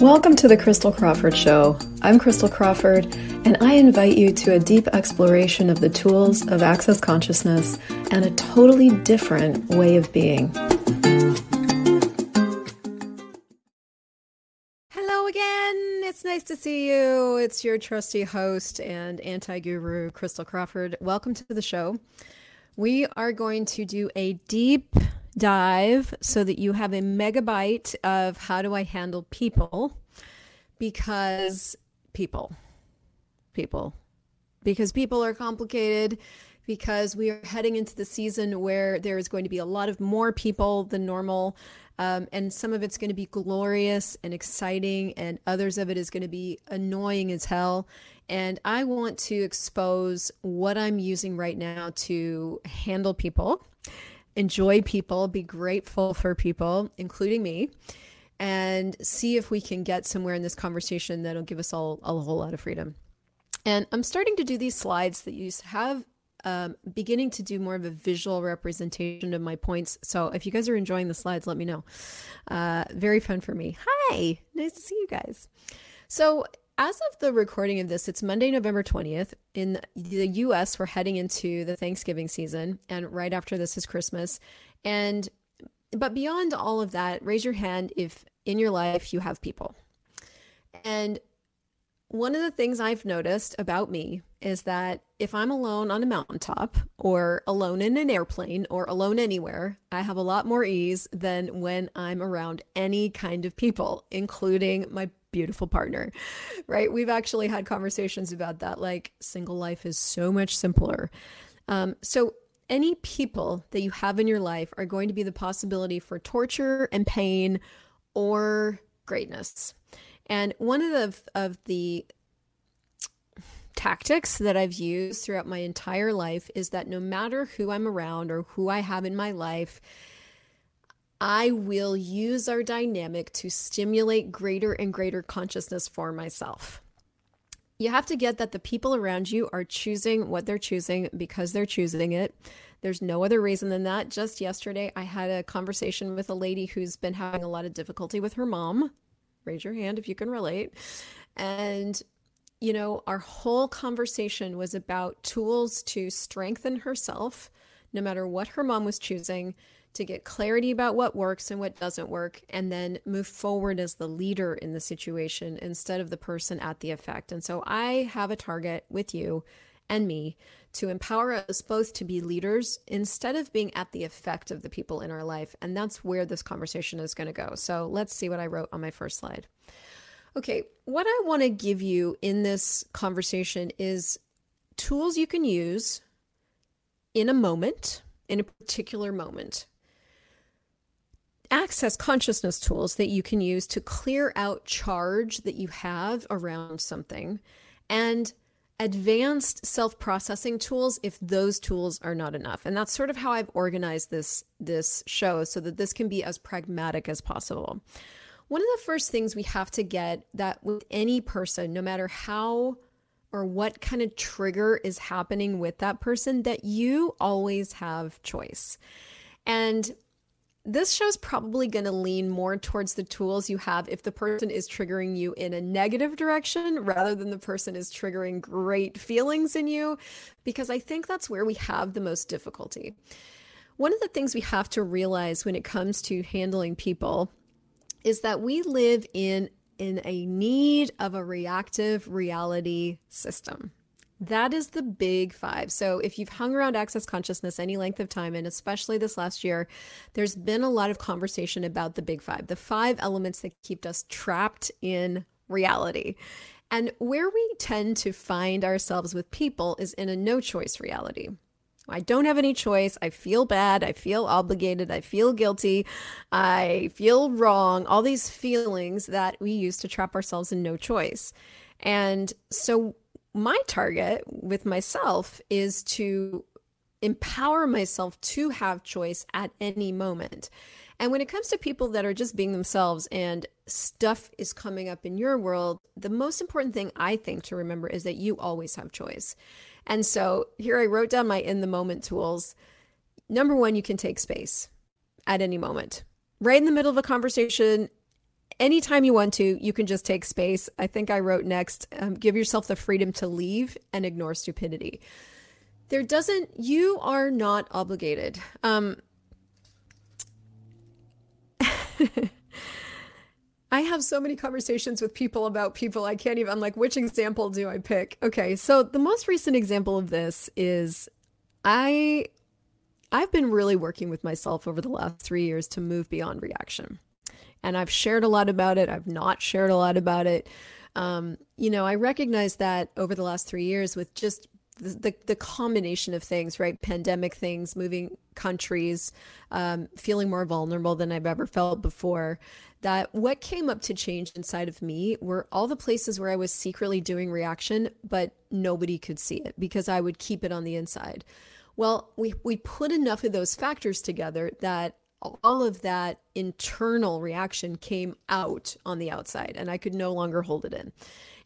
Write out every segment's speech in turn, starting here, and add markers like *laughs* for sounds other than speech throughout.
Welcome to the Christel Crawford Show. I'm Christel Crawford, and I invite you to a deep exploration of the tools of access consciousness and a totally different way of being. Hello again. It's nice to see you. It's your trusty host and anti guru, Christel Crawford. Welcome to the show. We are going to do a deep dive so that you have a megabyte of how do I handle people because people, people, because people are complicated. Because we are heading into the season where there is going to be a lot of more people than normal. Um, and some of it's going to be glorious and exciting, and others of it is going to be annoying as hell. And I want to expose what I'm using right now to handle people enjoy people, be grateful for people, including me, and see if we can get somewhere in this conversation that'll give us all a whole lot of freedom. And I'm starting to do these slides that you have um, beginning to do more of a visual representation of my points. So if you guys are enjoying the slides, let me know. Uh, very fun for me. Hi, nice to see you guys. So as of the recording of this, it's Monday, November 20th. In the US, we're heading into the Thanksgiving season, and right after this is Christmas. And but beyond all of that, raise your hand if in your life you have people. And one of the things I've noticed about me is that if I'm alone on a mountaintop or alone in an airplane or alone anywhere, I have a lot more ease than when I'm around any kind of people, including my beautiful partner, right? We've actually had conversations about that. Like, single life is so much simpler. Um, so, any people that you have in your life are going to be the possibility for torture and pain or greatness. And one of the, of the tactics that I've used throughout my entire life is that no matter who I'm around or who I have in my life, I will use our dynamic to stimulate greater and greater consciousness for myself. You have to get that the people around you are choosing what they're choosing because they're choosing it. There's no other reason than that. Just yesterday, I had a conversation with a lady who's been having a lot of difficulty with her mom. Raise your hand if you can relate. And, you know, our whole conversation was about tools to strengthen herself, no matter what her mom was choosing to get clarity about what works and what doesn't work, and then move forward as the leader in the situation instead of the person at the effect. And so I have a target with you and me to empower us both to be leaders instead of being at the effect of the people in our life. And that's where this conversation is going to go. So let's see what I wrote on my first slide. Okay, what I want to give you in this conversation is tools you can use in a moment, in a particular moment access consciousness tools that you can use to clear out charge that you have around something and advanced self-processing tools if those tools are not enough. And that's sort of how i've organized this this show so that this can be as pragmatic as possible. One of the first things we have to get that with any person no matter how or what kind of trigger is happening with that person that you always have choice. And this show's probably going to lean more towards the tools you have if the person is triggering you in a negative direction rather than the person is triggering great feelings in you, because I think that's where we have the most difficulty. One of the things we have to realize when it comes to handling people is that we live in in a need of a reactive reality system. That is the big five. So, if you've hung around access consciousness any length of time, and especially this last year, there's been a lot of conversation about the big five, the five elements that keep us trapped in reality. And where we tend to find ourselves with people is in a no choice reality. I don't have any choice. I feel bad. I feel obligated. I feel guilty. I feel wrong. All these feelings that we use to trap ourselves in no choice. And so my target with myself is to empower myself to have choice at any moment. And when it comes to people that are just being themselves and stuff is coming up in your world, the most important thing I think to remember is that you always have choice. And so here I wrote down my in the moment tools. Number one, you can take space at any moment. Right in the middle of a conversation, anytime you want to, you can just take space. I think I wrote next um, give yourself the freedom to leave and ignore stupidity. There doesn't, you are not obligated. Um, *laughs* I have so many conversations with people about people. I can't even, I'm like, which example do I pick? Okay, so the most recent example of this is I. I've been really working with myself over the last three years to move beyond reaction. And I've shared a lot about it. I've not shared a lot about it. Um, you know, I recognize that over the last three years with just the, the, combination of things, right? Pandemic things, moving countries, um, feeling more vulnerable than I've ever felt before. That what came up to change inside of me were all the places where I was secretly doing reaction, but nobody could see it because I would keep it on the inside. Well, we, we put enough of those factors together that all of that internal reaction came out on the outside and I could no longer hold it in.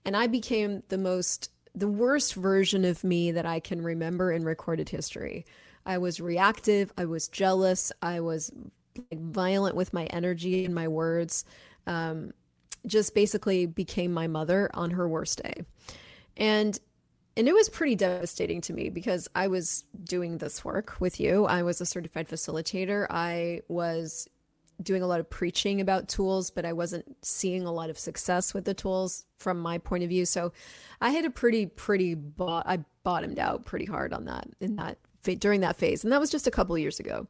And I became the most the worst version of me that I can remember in recorded history. I was reactive, I was jealous, I was like, violent with my energy and my words. Um, just basically became my mother on her worst day. And and it was pretty devastating to me because I was doing this work with you. I was a certified facilitator. I was doing a lot of preaching about tools, but I wasn't seeing a lot of success with the tools from my point of view. So I had a pretty, pretty, bo- I bottomed out pretty hard on that in that during that phase. And that was just a couple years ago.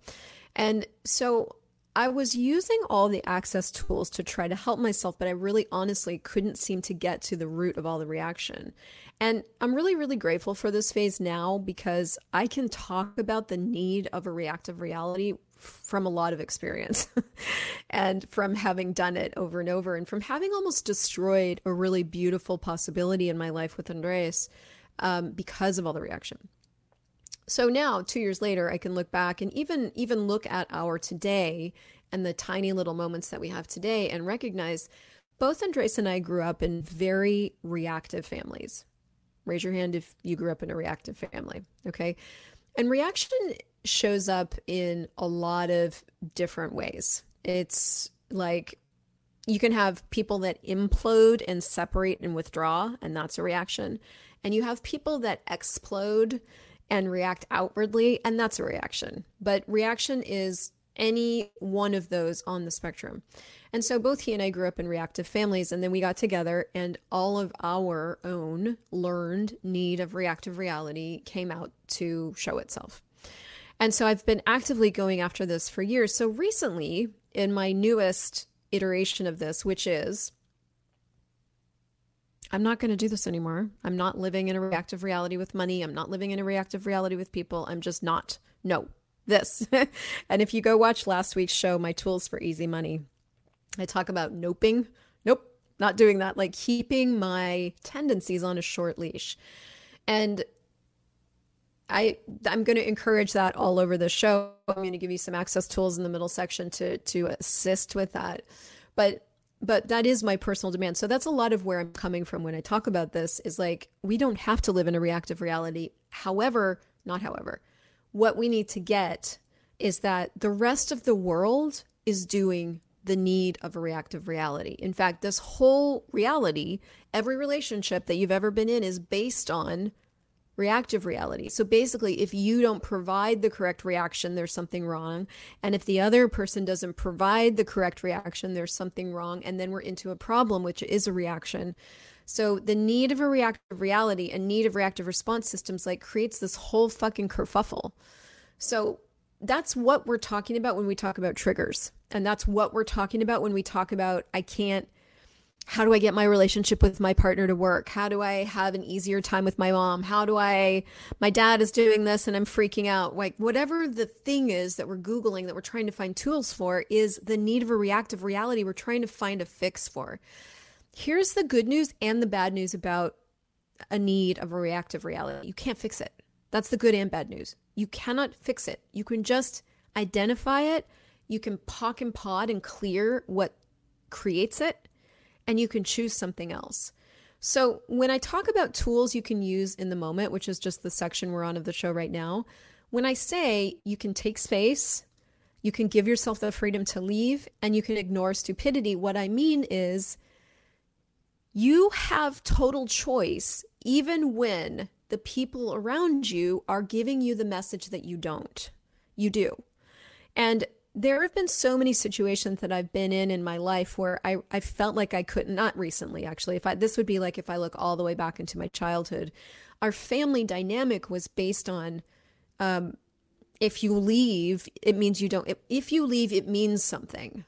And so I was using all the access tools to try to help myself, but I really honestly couldn't seem to get to the root of all the reaction. And I'm really, really grateful for this phase now because I can talk about the need of a reactive reality from a lot of experience *laughs* and from having done it over and over and from having almost destroyed a really beautiful possibility in my life with Andres um, because of all the reaction. So now, two years later, I can look back and even even look at our today and the tiny little moments that we have today and recognize both Andres and I grew up in very reactive families. Raise your hand if you grew up in a reactive family. Okay. And reaction shows up in a lot of different ways. It's like you can have people that implode and separate and withdraw, and that's a reaction. And you have people that explode and react outwardly, and that's a reaction. But reaction is any one of those on the spectrum. And so both he and I grew up in reactive families, and then we got together, and all of our own learned need of reactive reality came out to show itself. And so I've been actively going after this for years. So recently, in my newest iteration of this, which is I'm not going to do this anymore. I'm not living in a reactive reality with money. I'm not living in a reactive reality with people. I'm just not. No, this. *laughs* and if you go watch last week's show, My Tools for Easy Money, I talk about noping. Nope, not doing that. Like keeping my tendencies on a short leash. And I I'm going to encourage that all over the show. I'm going to give you some access tools in the middle section to to assist with that. But but that is my personal demand. So that's a lot of where I'm coming from when I talk about this is like we don't have to live in a reactive reality. However, not however. What we need to get is that the rest of the world is doing the need of a reactive reality. In fact, this whole reality, every relationship that you've ever been in is based on reactive reality. So basically, if you don't provide the correct reaction, there's something wrong. And if the other person doesn't provide the correct reaction, there's something wrong. And then we're into a problem, which is a reaction. So the need of a reactive reality and need of reactive response systems like creates this whole fucking kerfuffle. So that's what we're talking about when we talk about triggers. And that's what we're talking about when we talk about I can't how do I get my relationship with my partner to work? How do I have an easier time with my mom? How do I, my dad is doing this and I'm freaking out. Like, whatever the thing is that we're Googling that we're trying to find tools for is the need of a reactive reality we're trying to find a fix for. Here's the good news and the bad news about a need of a reactive reality you can't fix it. That's the good and bad news. You cannot fix it. You can just identify it, you can POC and POD and clear what creates it and you can choose something else. So, when I talk about tools you can use in the moment, which is just the section we're on of the show right now, when I say you can take space, You can give yourself the freedom to leave and you can ignore stupidity. What I mean is, you have total choice even when the people around you are giving you the message that you don't. You do. And there have been so many situations that I've been in in my life where I, I felt like I couldn't, not recently actually. If I, this would be like if I look all the way back into my childhood, our family dynamic was based on um, if you leave, it means you don't, if, if you leave, it means something.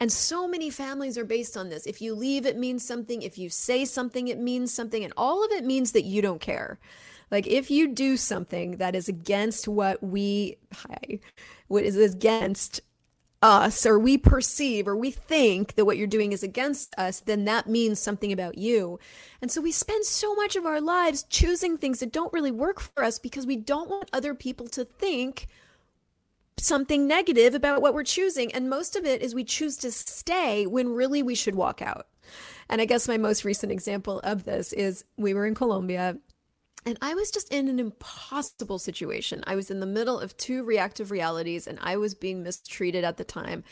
And so many families are based on this. If you leave, it means something. If you say something, it means something. And all of it means that you don't care. Like if you do something that is against what we, hi, what is against us or we perceive or we think that what you're doing is against us, then that means something about you. And so we spend so much of our lives choosing things that don't really work for us because we don't want other people to think something negative about what we're choosing. And most of it is we choose to stay when really we should walk out. And I guess my most recent example of this is we were in Colombia and I was just in an impossible situation. I was in the middle of two reactive realities and I was being mistreated at the time.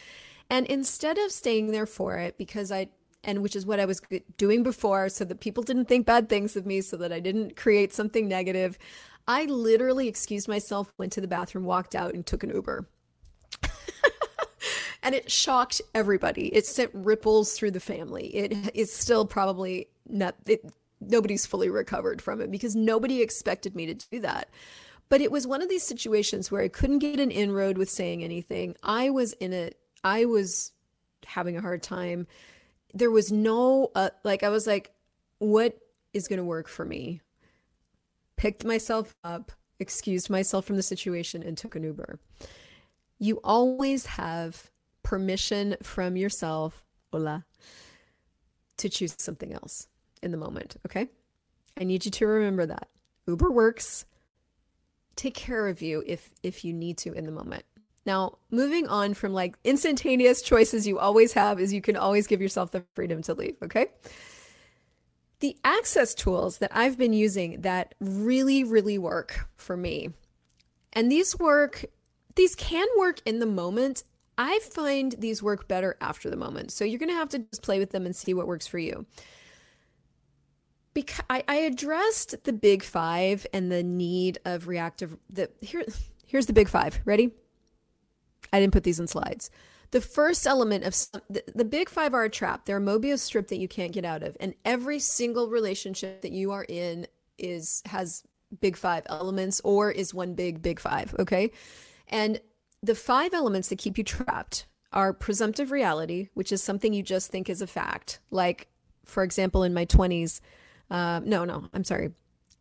And instead of staying there for it, because I, and which is what I was doing before, so that people didn't think bad things of me, so that I didn't create something negative, I literally excused myself, went to the bathroom, walked out, and took an Uber. *laughs* and it shocked everybody. It sent ripples through the family. It is still probably not, it, nobody's fully recovered from it because nobody expected me to do that. But it was one of these situations where I couldn't get an inroad with saying anything. I was in it, I was having a hard time. There was no, uh, like, I was like, what is going to work for me? picked myself up, excused myself from the situation, and took an Uber. You always have permission from yourself, hola, to choose something else in the moment, okay? I need you to remember that. Uber works. Take care of you if if you need to in the moment. Now, moving on from like instantaneous choices you always have is you can always give yourself the freedom to leave, okay? the access tools that I've been using that really, really work for me. And these work, these can work in the moment. I find these work better after the moment. So you're going to have to just play with them and see what works for you. Because I, I addressed the big five and the need of reactive. The here, here's the big five. Ready? I didn't put these in slides the first element of the, the big five are a trap. They're a Mobius strip that you can't get out of. And every single relationship that you are in is has big five elements or is one big, big five. Okay. And the five elements that keep you trapped are presumptive reality, which is something you just think is a fact. Like, for example, in my 20s, uh, no, no, I'm sorry.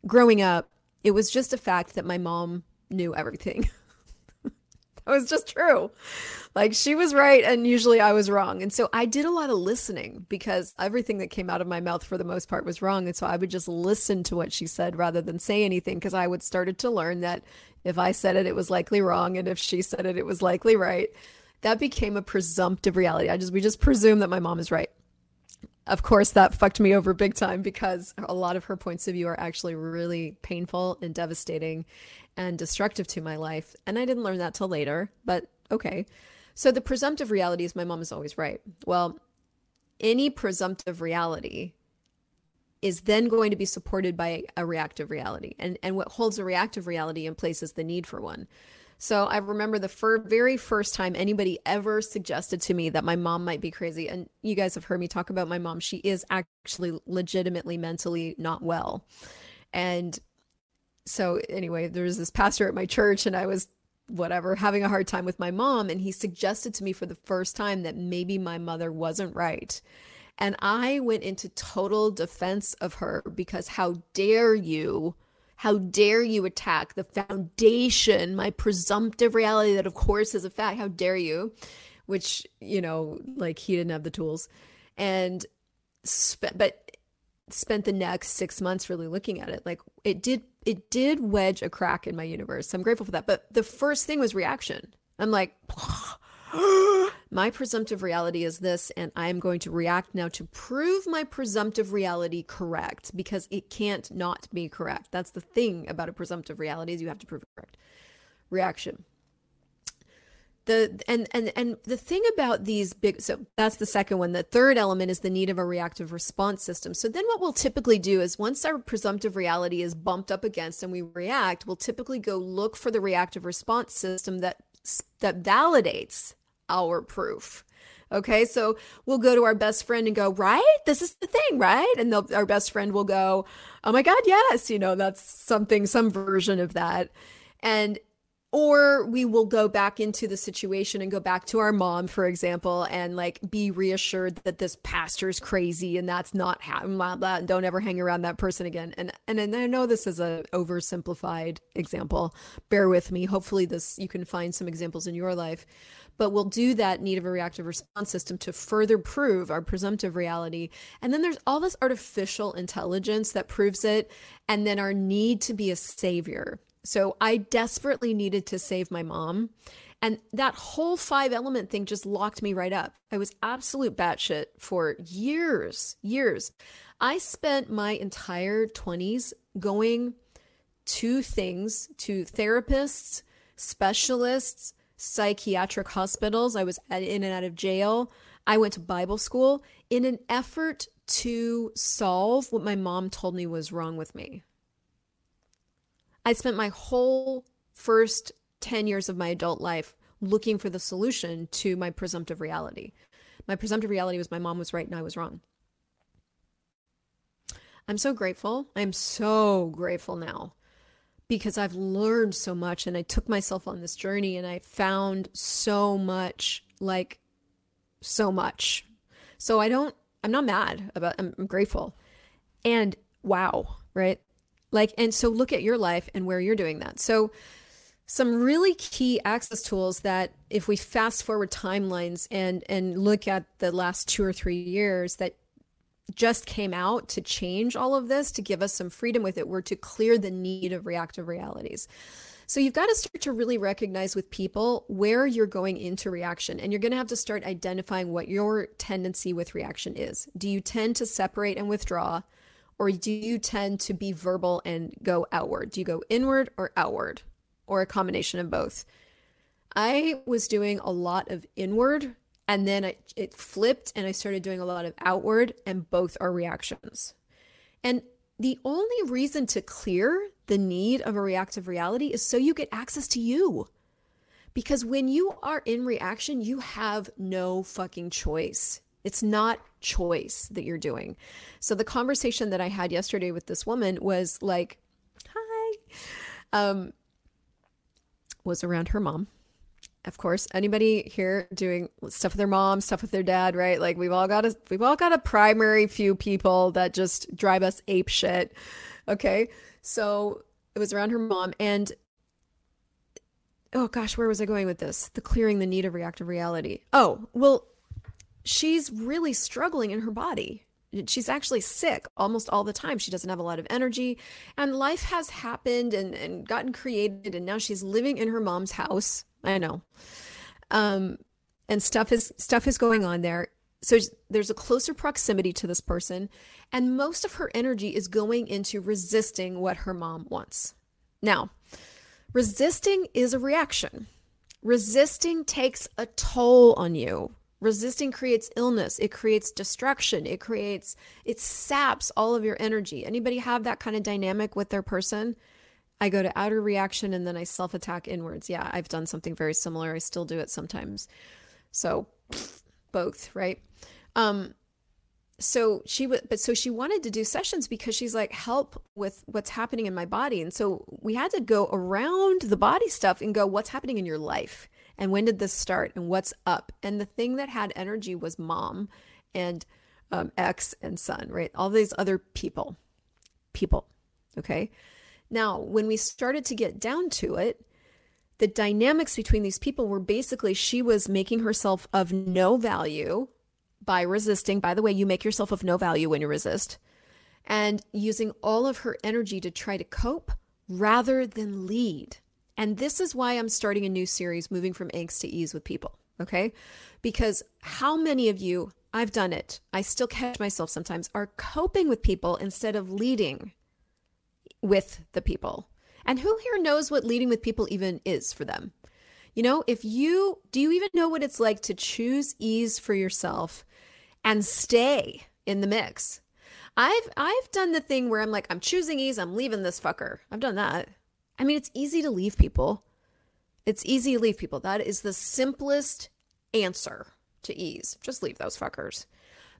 Growing up, it was just a fact that my mom knew everything. *laughs* that was just true. Like she was right and usually I was wrong. And so I did a lot of listening because everything that came out of my mouth for the most part was wrong. And so I would just listen to what she said rather than say anything because I would started to learn that if I said it, it was likely wrong. And if she said it, it was likely right. That became a presumptive reality. I just, we just presume that my mom is right. Of course, that fucked me over big time because a lot of her points of view are actually really painful and devastating and destructive to my life. And I didn't learn that till later, but okay. So the presumptive reality is my mom is always right. Well, any presumptive reality is then going to be supported by a reactive reality. And, and what holds a reactive reality in place is the need for one. So I remember the fir- very first time anybody ever suggested to me that my mom might be crazy. And you guys have heard me talk about my mom. She is actually legitimately mentally not well. And so anyway, there was this pastor at my church, and I was whatever having a hard time with my mom, and he suggested to me for the first time that maybe my mother wasn't right. And I went into total defense of her because how dare you? How dare you attack the foundation, my presumptive reality that, of course, is a fact? How dare you? Which, you know, like he didn't have the tools. And, sp- but spent the next six months really looking at it. Like it did, it did wedge a crack in my universe. So I'm grateful for that. But the first thing was reaction. I'm like, *laughs* *gasps* my presumptive reality is this, and I'm going to react now to prove my presumptive reality correct because it can't not be correct. That's the thing about a presumptive reality is you have to prove it correct. Reaction. the and and and the thing about these big so that's the second one the third element is the need of a reactive response system so then what we'll typically do is once our presumptive reality is bumped up against and we react we'll typically go look for the reactive response system that that validates our proof. Okay so we'll go to our best friend and go right? This is the thing right? And our best friend will go oh my god yes you know that's something some version of that. And or we will go back into the situation and go back to our mom for example and like be reassured that this pastor's crazy and that's not how don't ever hang around that person again. And and, and i know this is a oversimplified example. Bear with me. Hopefully this you can find some examples in your life but we'll do that need of a reactive response system to further prove our presumptive reality and then there's all this artificial intelligence that proves it and then our need to be a savior so I desperately needed to save my mom. And that whole five element thing just locked me right up. I was absolute batshit for years, years. I spent my entire 20s going to things, to therapists, specialists, psychiatric hospitals. I was in and out of jail. I went to Bible school in an effort to solve what my mom told me was wrong with me. I spent my whole first 10 years of my adult life looking for the solution to my presumptive reality. My presumptive reality was my mom was right and I was wrong. I'm so grateful. I'm so grateful now because I've learned so much and I took myself on this journey and I found so much like so much. So I don't I'm not mad about I'm, I'm grateful. And wow, right? Like, and so look at your life and where you're doing that. So, some really key access tools that if we fast forward timelines and and look at the last two or three years that just came out to change all of this to give us some freedom with it were to clear the need of reactive realities so you've got to start to really recognize with people where you're going into reaction and you're going to have to start identifying what your tendency with reaction is do you tend to separate and withdraw or do you tend to be verbal and go outward? Do you go inward or outward or a combination of both? I was doing a lot of inward and then I, it flipped and I started doing a lot of outward, and both are reactions. And the only reason to clear the need of a reactive reality is so you get access to you. Because when you are in reaction, you have no fucking choice. It's not choice that you're doing. So the conversation that I had yesterday with this woman was like, hi, um, was around her mom. Of course, anybody here doing stuff with their mom, stuff with their dad, right? Like we've all got a we've all got a primary few people that just drive us ape shit. Okay. So it was around her mom and oh gosh, where was I going with this? The clearing the need of reactive reality. Oh, well, she's really struggling in her body. She's actually sick almost all the time. She doesn't have a lot of energy. And life has happened and, and gotten created. And now she's living in her mom's house. I know. Um, and stuff is stuff is going on there. So there's a closer proximity to this person, and most of her energy is going into resisting what her mom wants. Now, resisting is a reaction. Resisting takes a toll on you. Resisting creates illness, it creates destruction, it creates it saps all of your energy. Anybody have that kind of dynamic with their person? I go to outer reaction and then I self attack inwards. Yeah, I've done something very similar. I still do it sometimes. So both, right? Um so she would but so she wanted to do sessions because she's like help with what's happening in my body and so we had to go around the body stuff and go what's happening in your life and when did this start and what's up and the thing that had energy was mom and um, ex and son right all these other people people okay now when we started to get down to it the dynamics between these people were basically she was making herself of no value by resisting by the way you make yourself of no value when you resist and using all of her energy to try to cope rather than lead and this is why I'm starting a new series, Moving from Angst to Ease with People. Okay. Because how many of you, I've done it, I still catch myself sometimes, are coping with people instead of leading with the people. And who here knows what leading with people even is for them? You know, if you do you even know what it's like to choose ease for yourself and stay in the mix? I've I've done the thing where I'm like I'm choosing ease, I'm leaving this fucker. I've done that. I mean, it's easy to leave people. It's easy to leave people. That is the simplest answer to ease. Just leave those fuckers.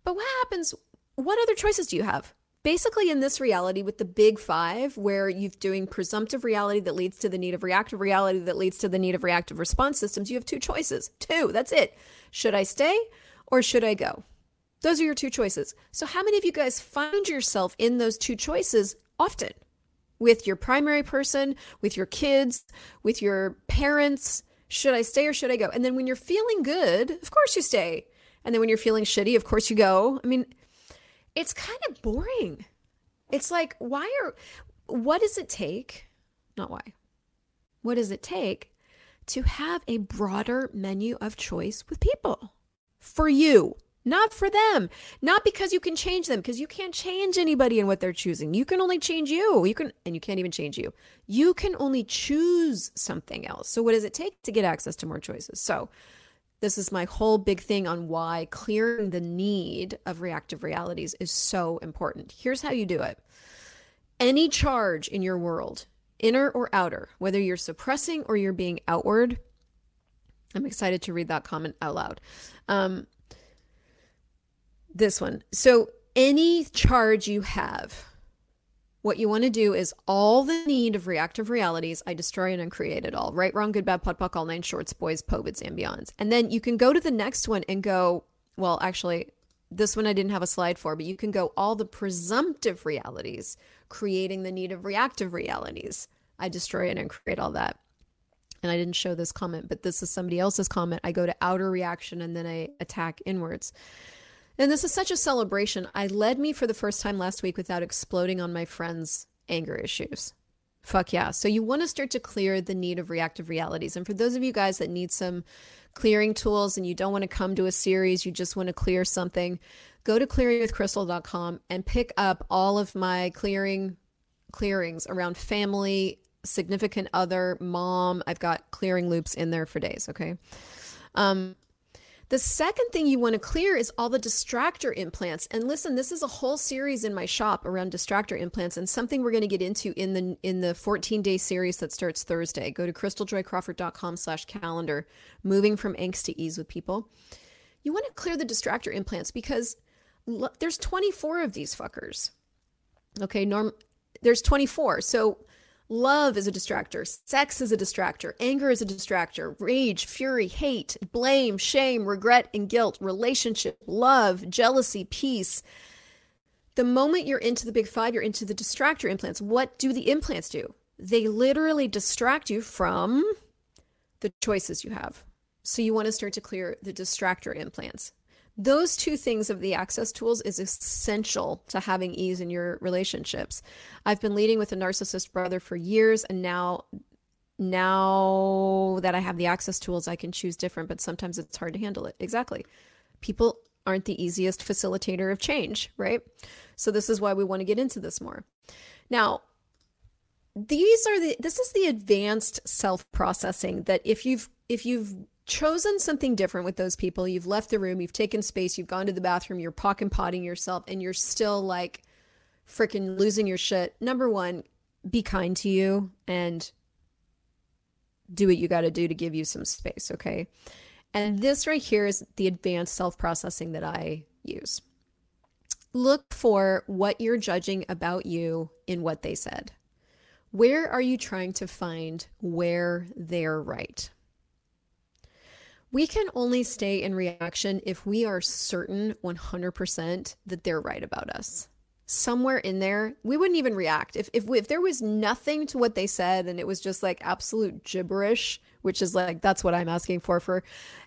But what happens? What other choices do you have? Basically, in this reality with the big five, where you're doing presumptive reality that leads to the need of reactive reality that leads to the need of reactive response systems, you have two choices. Two, that's it. Should I stay or should I go? Those are your two choices. So, how many of you guys find yourself in those two choices often? With your primary person, with your kids, with your parents? Should I stay or should I go? And then when you're feeling good, of course you stay. And then when you're feeling shitty, of course you go. I mean, it's kind of boring. It's like, why are, what does it take? Not why. What does it take to have a broader menu of choice with people for you? Not for them. Not because you can change them, because you can't change anybody in what they're choosing. You can only change you. You can, and you can't even change you. You can only choose something else. So, what does it take to get access to more choices? So, this is my whole big thing on why clearing the need of reactive realities is so important. Here's how you do it any charge in your world, inner or outer, whether you're suppressing or you're being outward. I'm excited to read that comment out loud. Um, this one. So, any charge you have, what you want to do is all the need of reactive realities, I destroy and uncreate it all. Right, wrong, good, bad, POD, POC, all nine shorts, boys, POVADs, and beyonds. And then you can go to the next one and go, well, actually, this one I didn't have a slide for, but you can go all the presumptive realities, creating the need of reactive realities. I destroy and uncreate all that. And I didn't show this comment, but this is somebody else's comment. I go to outer reaction and then I attack inwards. And this is such a celebration. I led me for the first time last week without exploding on my friends' anger issues. Fuck yeah. So you want to start to clear the need of reactive realities. And for those of you guys that need some clearing tools and you don't want to come to a series, you just want to clear something, go to clearingwithcrystal.com and pick up all of my clearing clearings around family, significant other, mom. I've got clearing loops in there for days, okay? Um, the second thing you want to clear is all the distractor implants. And listen, this is a whole series in my shop around distractor implants and something we're going to get into in the in the 14-day series that starts Thursday. Go to christeljoycrawford.com slash calendar, moving from angst to ease with people. You want to clear the distractor implants because look, there's 24 of these fuckers. Okay, norm there's 24. So Love is a distractor. Sex is a distractor. Anger is a distractor. Rage, fury, hate, blame, shame, regret, and guilt. Relationship, love, jealousy, peace. The moment you're into the big five, you're into the distractor implants. What do the implants do? They literally distract you from the choices you have. So you want to start to clear the distractor implants those two things of the access tools is essential to having ease in your relationships. I've been leading with a narcissist brother for years and now now that I have the access tools I can choose different, but sometimes it's hard to handle it. Exactly. People aren't the easiest facilitator of change, right? So this is why we want to get into this more. Now, these are the this is the advanced self-processing that if you've if you've chosen something different with those people. You've left the room, you've taken space, you've gone to the bathroom, you're pock and potting yourself, and you're still like freaking losing your shit. Number one, be kind to you and do what you got to do to give you some space, okay? And this right here is the advanced self processing that I use. Look for what you're judging about you in what they said. Where are you trying to find where they're right? We can only stay in reaction if we are certain 100% that they're right about us. Somewhere in there, we wouldn't even react. If, if, we, if there was nothing to what they said and it was just like absolute gibberish, which is like, that's what I'm asking for, for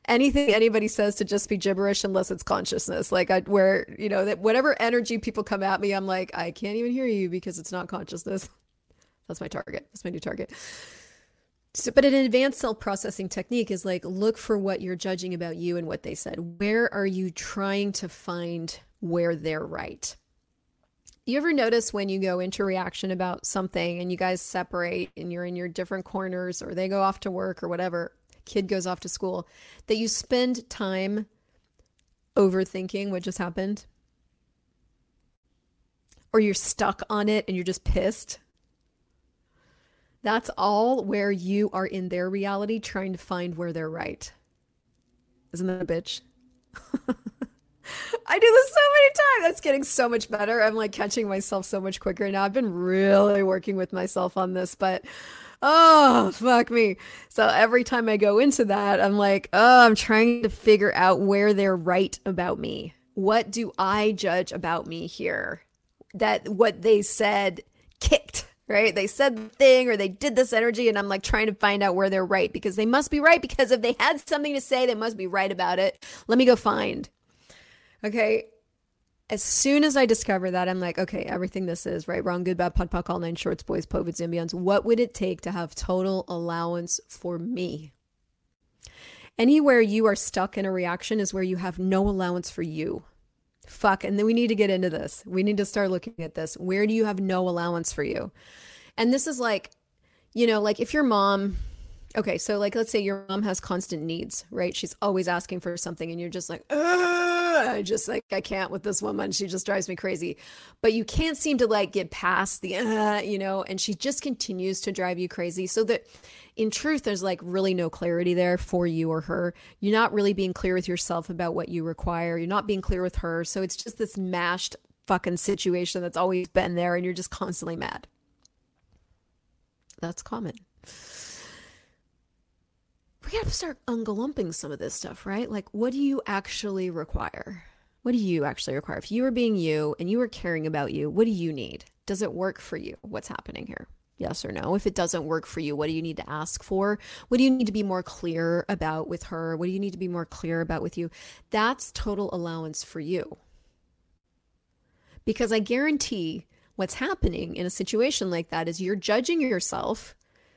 anything anybody says to just be gibberish unless it's consciousness. Like, I, where, you know, that whatever energy people come at me, I'm like, I can't even hear you because it's not consciousness. *laughs* That's my target. That's my new target. So, but an advanced self processing technique is like look for what you're judging about you and what they said. Where are you trying to find where they're right? You ever notice when you go into reaction about something and you guys separate and you're in your different corners or they go off to work or whatever? kid goes off to school, that you spend time overthinking what just happened? Or you're stuck on it and you're just pissed? That's all where you are in their reality trying to find where they're right. Isn't that a bitch? *laughs* I do this so many times. That's getting so much better. I'm like catching myself so much quicker now. I've been really working with myself on this, but oh, fuck me. So every time I go into that, I'm like, oh, I'm trying to figure out where they're right about me. What do I judge about me here? That what they said kicked right? They said the thing or they did this energy, and I'm like trying to find out where they're right because they must be right. Because if they had something to say, they must be right about it. Let me go find. Okay. As soon as I discover that, I'm like, okay, everything this is right, wrong, good, bad, POD POC, all nine shorts, boys, POVADs, and. What would it take to have total allowance for me? Anywhere you are stuck in a reaction is where you have no allowance for you. Fuck. And then we need to get into this. We need to start looking at this. Where do you have no allowance for you? And this is like, you know, like if your mom, okay, so like let's say your mom has constant needs, right? She's always asking for something and you're just like, I just like I can't with this woman. She just drives me crazy. But you can't seem to like get past the uh, you know, and she just continues to drive you crazy. So that in truth there's like really no clarity there for you or her. You're not really being clear with yourself about what you require. You're not being clear with her. So it's just this mashed fucking situation that's always been there and you're just constantly mad. That's common we got to start ungalumping some of this stuff, right? Like, what do you actually require? What do you actually require? If you were being you and you were caring about you, what do you need? Does it work for you? What's happening here? Yes or no? If it doesn't work for you, what do you need to ask for? What do you need to be more clear about with her? What do you need to be more clear about with you? That's total allowance for you. Because I guarantee what's happening in a situation like that is you're judging yourself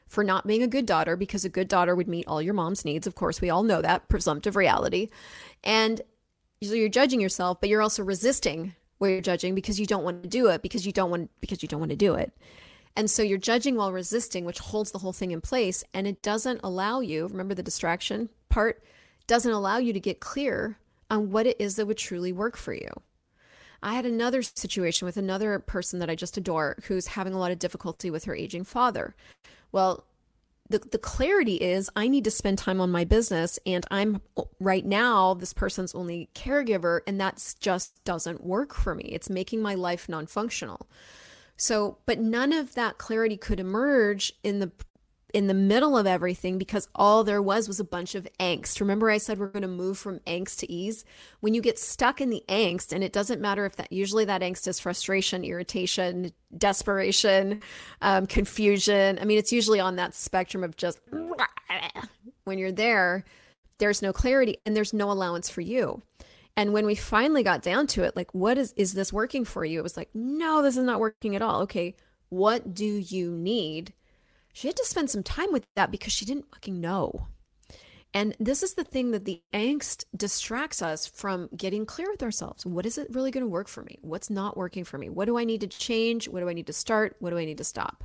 for not being a good daughter because a good daughter would meet all your mom's needs. Of course, we all know that presumptive reality. And so you're judging yourself, but you're also resisting what you're judging because you don't want to do it because you don't want because you don't want to do it. And so you're judging while resisting, which holds the whole thing in place and it doesn't allow you, remember the distraction part, doesn't allow you to get clear on what it is that would truly work for you. I had another situation with another person that I just adore who's having a lot of difficulty with her aging father. Well, the, the clarity is I need to spend time on my business and I'm right now this person's only caregiver and that just doesn't work for me. It's making my life non-functional. So, but none of that clarity could emerge in the in the middle of everything because all there was was a bunch of angst. Remember, I said we're going to move from angst to ease? When you get stuck in the angst, and it doesn't matter if that, usually that angst is frustration, irritation, desperation, um, confusion. I mean, it's usually on that spectrum of just when you're there, there's no clarity and there's no allowance for you. And when we finally got down to it, like, what is, is this working for you? It was like, no, this is not working at all. Okay, what do you need? She had to spend some time with that because she didn't fucking know. And this is the thing that the angst distracts us from getting clear with ourselves. What is it really going to work for me? What's not working for me? What do I need to change? What do I need to start? What do I need to stop?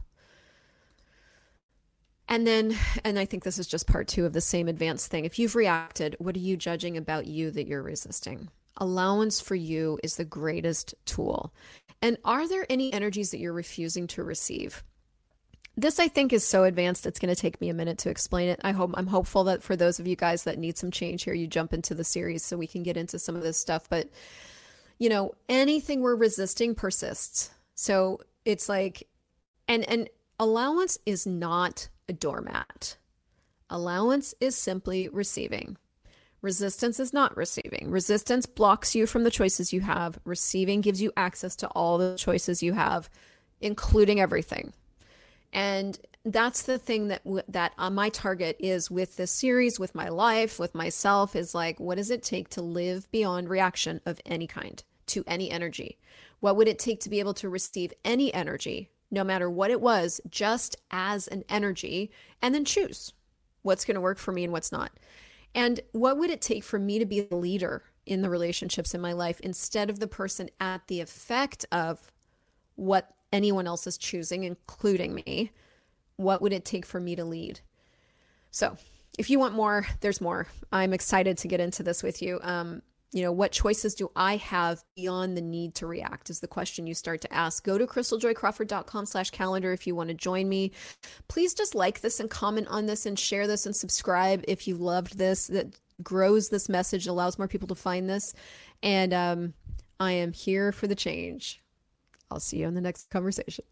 And then, and I think this is just part two of the same advanced thing. If you've reacted, what are you judging about you that you're resisting? Allowance for you is the greatest tool. And are there any energies that you're refusing to receive? This I think is so advanced it's going to take me a minute to explain it. I hope I'm hopeful that for those of you guys that need some change here you jump into the series so we can get into some of this stuff but you know, anything we're resisting persists. So it's like and and allowance is not a doormat. Allowance is simply receiving. Resistance is not receiving. Resistance blocks you from the choices you have. Receiving gives you access to all the choices you have, including everything. And that's the thing that that uh, my target is with this series, with my life, with myself is like what does it take to live beyond reaction of any kind to any energy? What would it take to be able to receive any energy, no matter what it was, just as an energy and then choose what's going to work for me and what's not? And what would it take for me to be the leader in the relationships in my life instead of the person at the effect of what anyone else is choosing, including me, what would it take for me to lead? So if you want more, there's more. I'm excited to get into this with you. Um, you know, what choices do I have beyond the need to react is the question you start to ask. Go to christeljoycrawford.com slash calendar if you want to join me. Please just like this and comment on this and share this and subscribe if you loved this. That grows this message, allows more people to find this. And um, I am here for the change. I'll see you in the next conversation.